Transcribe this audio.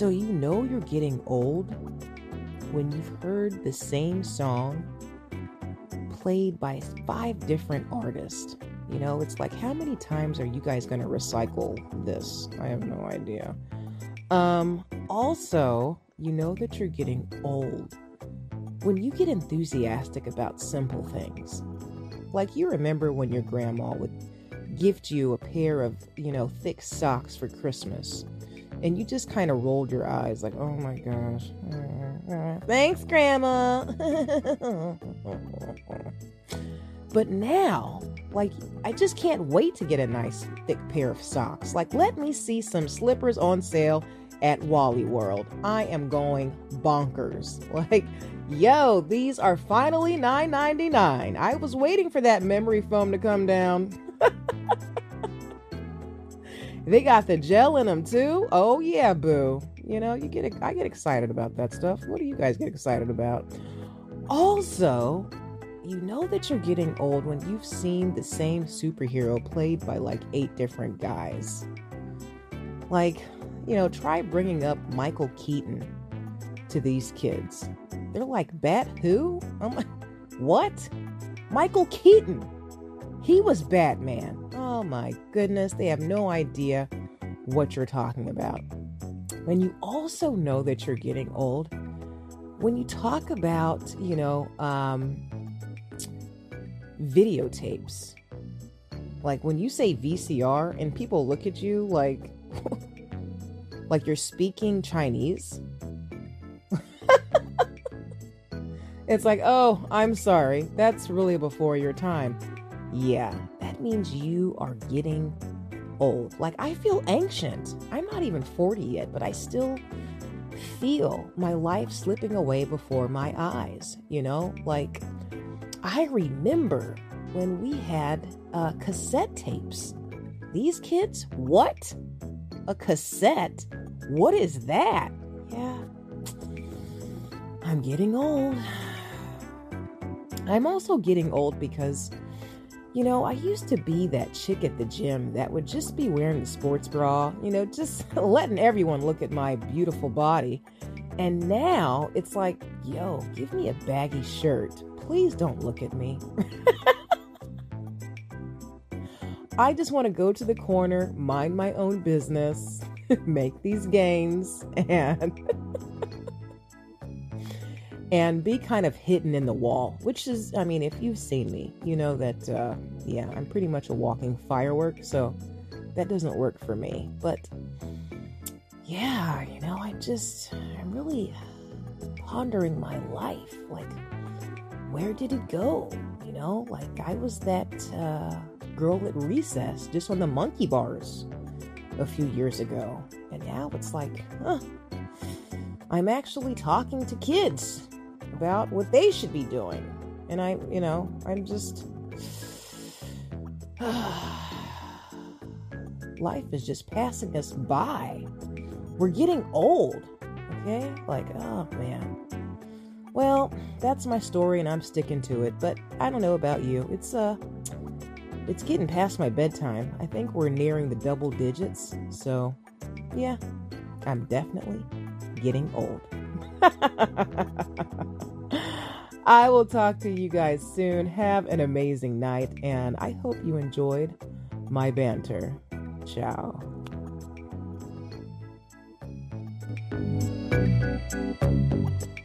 So, you know you're getting old when you've heard the same song played by five different artists. You know, it's like, how many times are you guys going to recycle this? I have no idea. Um, also, you know that you're getting old when you get enthusiastic about simple things. Like you remember when your grandma would gift you a pair of, you know, thick socks for Christmas. And you just kind of rolled your eyes like, oh my gosh. Thanks, Grandma. but now, like, I just can't wait to get a nice thick pair of socks. Like, let me see some slippers on sale at Wally World. I am going bonkers. Like, yo, these are finally $9.99. I was waiting for that memory foam to come down. they got the gel in them too. Oh yeah, boo. You know, you get I get excited about that stuff. What do you guys get excited about? Also, you know that you're getting old when you've seen the same superhero played by like eight different guys. Like, you know, try bringing up Michael Keaton to these kids. They're like, Bat who? I'm like, what? Michael Keaton. He was Batman. Oh my goodness, they have no idea what you're talking about. When you also know that you're getting old, when you talk about, you know, um, videotapes, like when you say VCR and people look at you like, like you're speaking Chinese. it's like, oh, I'm sorry. That's really before your time. Yeah, that means you are getting old. Like, I feel ancient. I'm not even 40 yet, but I still feel my life slipping away before my eyes. You know, like, I remember when we had uh, cassette tapes. These kids, what? A cassette? What is that? Yeah, I'm getting old. I'm also getting old because you know, I used to be that chick at the gym that would just be wearing the sports bra, you know, just letting everyone look at my beautiful body. And now it's like, yo, give me a baggy shirt. Please don't look at me. I just want to go to the corner, mind my own business, make these gains, and. And be kind of hidden in the wall, which is, I mean, if you've seen me, you know that, uh, yeah, I'm pretty much a walking firework, so that doesn't work for me. But yeah, you know, I just, I'm really pondering my life. Like, where did it go? You know, like I was that uh, girl at recess just on the monkey bars a few years ago. And now it's like, huh, I'm actually talking to kids about what they should be doing. And I, you know, I'm just. Life is just passing us by. We're getting old, okay? Like, oh man. Well, that's my story and I'm sticking to it, but I don't know about you. It's, uh, it's getting past my bedtime. I think we're nearing the double digits, so yeah, I'm definitely getting old. I will talk to you guys soon. Have an amazing night, and I hope you enjoyed my banter. Ciao. Thank you.